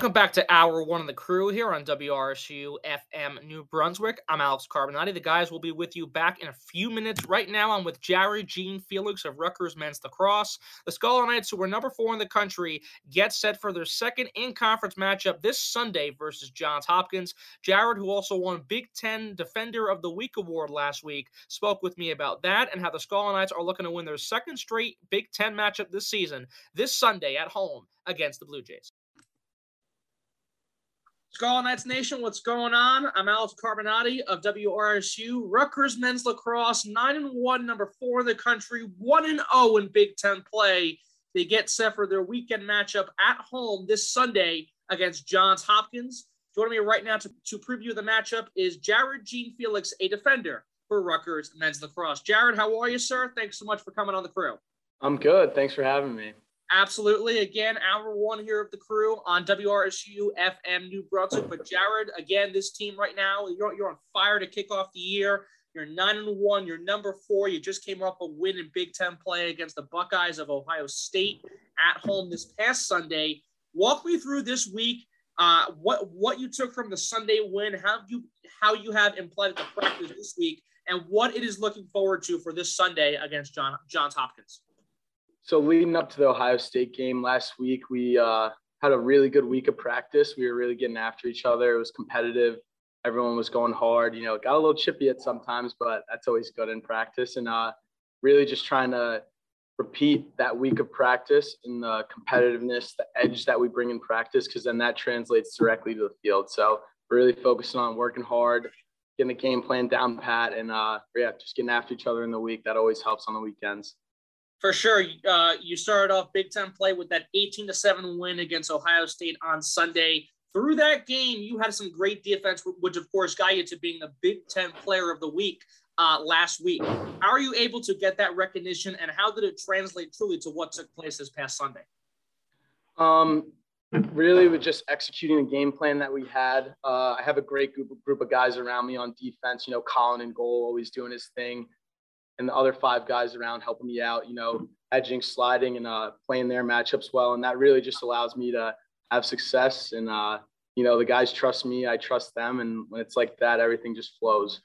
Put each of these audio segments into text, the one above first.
Welcome back to Hour One of the Crew here on WRSU FM New Brunswick. I'm Alex Carmenaty. The guys will be with you back in a few minutes. Right now, I'm with Jaryd Jean-Felix of Rutgers Men's Lacrosse. The Scarlet Knights, who are number four in the country, get set for their second in conference matchup this Sunday versus Johns Hopkins. Jaryd, who also won Big Ten Defender of the Week award last week, spoke with me about that and how the Scarlet Knights are looking to win their second straight Big Ten matchup this season, this Sunday at home against the Blue Jays. Scarlet Knights Nation, what's going on? I'm Alex Carmenaty of WRSU. Rutgers men's lacrosse, 9 and 1, number four in the country, 1 and 0 in Big Ten play. They get set for their weekend matchup at home this Sunday against Johns Hopkins. Joining me right now to, to preview the matchup is Jaryd Jean-Felix, a defender for Rutgers men's lacrosse. Jaryd, how are you, sir? Thanks so much for coming on the crew. I'm good. Thanks for having me. Absolutely. Again, hour one here of the crew on WRSU FM New Brunswick. But Jaryd, again, this team right now, you're, you're on fire to kick off the year. You're nine and one. You're number four. You just came off a win in Big Ten play against the Buckeyes of Ohio State at home this past Sunday. Walk me through this week. Uh, what what you took from the Sunday win, how you how you have implemented the practice this week, and what it is looking forward to for this Sunday against John Johns Hopkins. So leading up to the Ohio State game last week, we uh, had a really good week of practice. We were really getting after each other. It was competitive. Everyone was going hard. You know, got a little chippy at sometimes, but that's always good in practice. And uh, really just trying to repeat that week of practice and the competitiveness, the edge that we bring in practice, because then that translates directly to the field. So really focusing on working hard, getting the game plan down pat, and uh, yeah, just getting after each other in the week. That always helps on the weekends for sure. Uh, you started off Big Ten play with that 18 to 7 win against Ohio State on Sunday. Through that game, you had some great defense, which of course got you to being the Big Ten player of the week uh, last week. How are you able to get that recognition and how did it translate truly to what took place this past Sunday? Um, really with just executing the game plan that we had. Uh, I have a great group, group of guys around me on defense, you know, Colin and goal, always doing his thing and the other five guys around helping me out, you know, edging, sliding, and uh, playing their matchups well. And that really just allows me to have success. And, uh, you know, the guys trust me, I trust them. And when it's like that, everything just flows.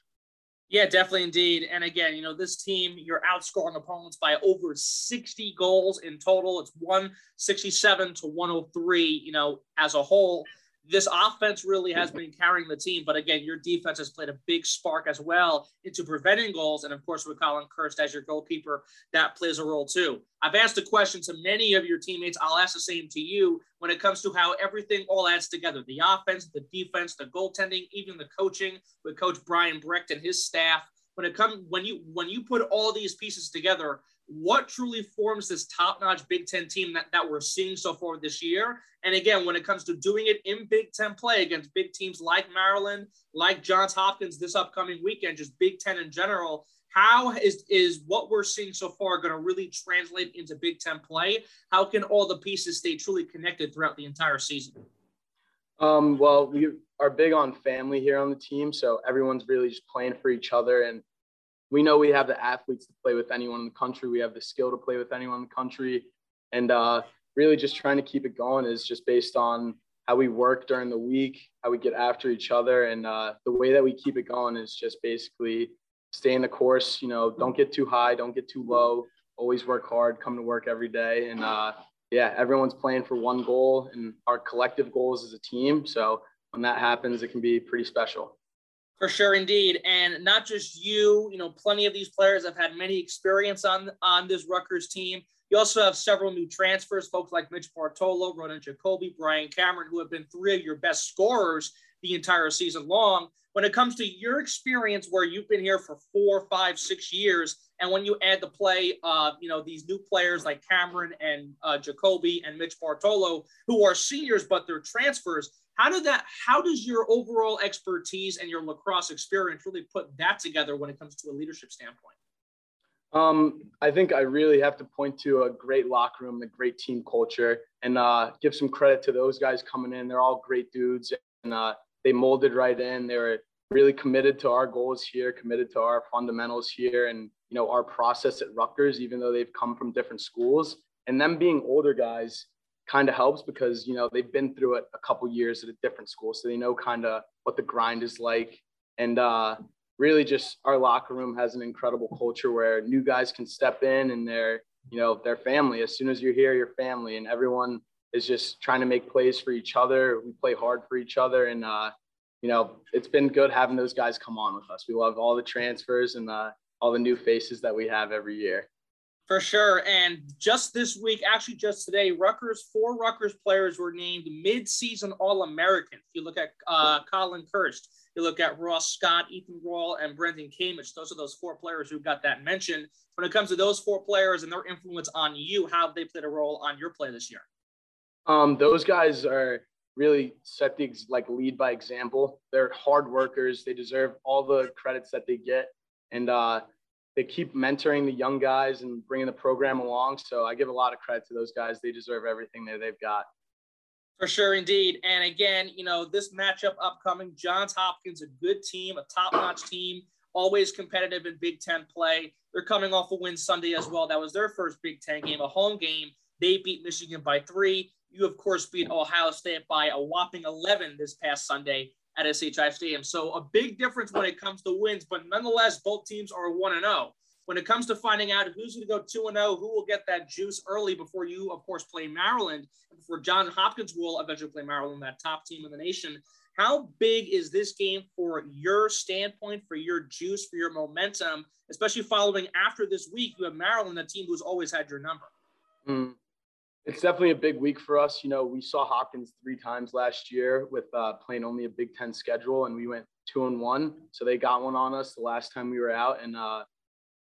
Yeah, definitely indeed. And again, you know, this team, you're outscoring opponents by over 60 goals in total. It's 167 to 103, you know, as a whole this offense really has been carrying the team. But again, your defense has played a big spark as well into preventing goals. And of course, with Colin Kirst as your goalkeeper, that plays a role too. I've asked a question to many of your teammates. I'll ask the same to you when it comes to how everything all adds together the offense, the defense, the goaltending, even the coaching with Coach Brian Brecht and his staff. When it comes when you when you put all these pieces together, what truly forms this top-notch Big Ten team that, that we're seeing so far this year. And again, when it comes to doing it in Big Ten play against big teams like Maryland, like Johns Hopkins this upcoming weekend, just Big Ten in general, how is, is what we're seeing so far going to really translate into Big Ten play? How can all the pieces stay truly connected throughout the entire season? Um, well, we are big on family here on the team, so everyone's really just playing for each other and we know we have the athletes to play with anyone in the country. We have the skill to play with anyone in the country. And uh, really just trying to keep it going is just based on how we work during the week, how we get after each other. And uh, the way that we keep it going is just basically stay in the course, you know, don't get too high, don't get too low, always work hard, come to work every day. And uh, yeah, everyone's playing for one goal and our collective goals as a team. So when that happens, it can be pretty special. For sure, indeed, and not just you. You know, plenty of these players have had many experience on on this Rutgers team. You also have several new transfers, folks like Mitch Bartolo, Ronan Jacoby, Brian Cameron, who have been three of your best scorers the entire season long. When it comes to your experience, where you've been here for four, five, six years, and when you add the play, uh, you know, these new players like Cameron and uh, Jacoby and Mitch Bartolo, who are seniors but they're transfers, how did that? How does your overall expertise and your lacrosse experience really put that together when it comes to a leadership standpoint? Um, I think I really have to point to a great locker room, a great team culture, and uh, give some credit to those guys coming in. They're all great dudes, and uh, they molded right in. They were really committed to our goals here, committed to our fundamentals here, and you know our process at Rutgers. Even though they've come from different schools, and them being older guys, kind of helps because you know they've been through it a couple years at a different school, so they know kind of what the grind is like. And uh, really, just our locker room has an incredible culture where new guys can step in and they're you know their family. As soon as you're here, your family, and everyone is just trying to make plays for each other. We play hard for each other, and uh, you know it's been good having those guys come on with us. We love all the transfers and uh, all the new faces that we have every year. For sure. And just this week, actually just today, Rutgers, four Rutgers players were named mid-season All-American. If you look at uh, Colin Kirst, you look at Ross Scott, Ethan Rawl, and Brendan Kamish. Those are those four players who got that mention. When it comes to those four players and their influence on you, how have they played a role on your play this year? Um, those guys are really set the like lead by example. They're hard workers. They deserve all the credits that they get, and uh, they keep mentoring the young guys and bringing the program along. So I give a lot of credit to those guys. They deserve everything that they've got. For sure, indeed. And again, you know, this matchup upcoming, Johns Hopkins, a good team, a top-notch team, always competitive in Big Ten play. They're coming off a win Sunday as well. That was their first Big Ten game, a home game. They beat Michigan by three. You, of course, beat Ohio State by a whopping 11 this past Sunday at SHI Stadium. So a big difference when it comes to wins, but nonetheless, both teams are 1 0. When it comes to finding out who's going to go 2 0, who will get that juice early before you, of course, play Maryland, and before John Hopkins will eventually play Maryland, that top team in the nation. How big is this game for your standpoint, for your juice, for your momentum, especially following after this week? You have Maryland, a team who's always had your number. Mm it's definitely a big week for us. You know, we saw Hopkins three times last year with uh, playing only a Big Ten schedule, and we went two and one. So they got one on us the last time we were out, and uh,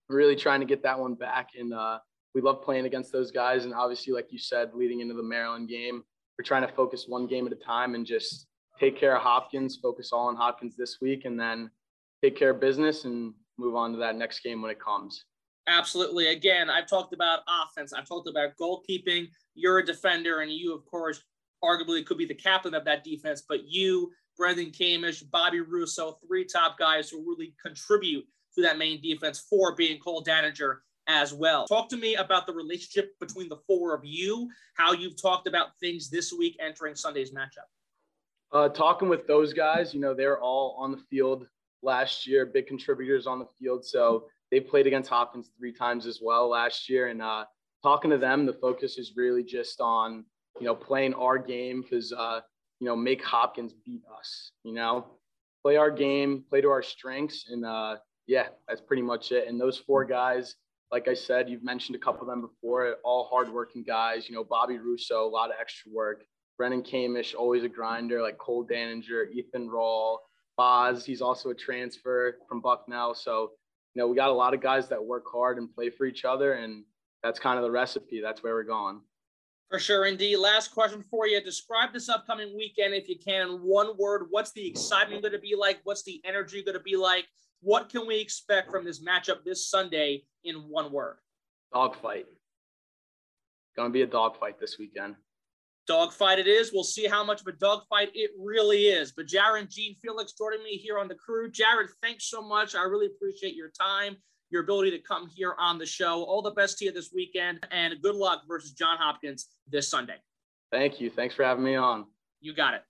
really trying to get that one back. And uh, we love playing against those guys. And obviously, like you said, leading into the Maryland game, we're trying to focus one game at a time and just take care of Hopkins, focus all on Hopkins this week, and then take care of business and move on to that next game when it comes. Absolutely. Again, I've talked about offense. I've talked about goalkeeping. You're a defender, and you, of course, arguably could be the captain of that defense. But you, Brendan Kamish, Bobby Russo, three top guys who really contribute to that main defense for being Cole Daninger as well. Talk to me about the relationship between the four of you, how you've talked about things this week entering Sunday's matchup. Uh, talking with those guys, you know, they're all on the field last year, big contributors on the field. So they played against Hopkins three times as well last year. And uh, talking to them, the focus is really just on, you know, playing our game because, uh, you know, make Hopkins beat us, you know, play our game, play to our strengths. And uh, yeah, that's pretty much it. And those four guys, like I said, you've mentioned a couple of them before, all hardworking guys, you know, Bobby Russo, a lot of extra work. Brennan Kamish, always a grinder, like Cole Daninger, Ethan Rawl, Boz. He's also a transfer from Bucknell. So you know, we got a lot of guys that work hard and play for each other, and that's kind of the recipe. That's where we're going. For sure, indeed. Last question for you. Describe this upcoming weekend, if you can, in one word. What's the excitement going to be like? What's the energy going to be like? What can we expect from this matchup this Sunday in one word? Dogfight. Going to be a dogfight this weekend dogfight it is. We'll see how much of a dogfight it really is. But Jaryd Jean-Felix joining me here on the crew. Jaryd, thanks so much. I really appreciate your time, your ability to come here on the show. All the best to you this weekend, and good luck versus John Hopkins this Sunday. Thank you. Thanks for having me on. You got it.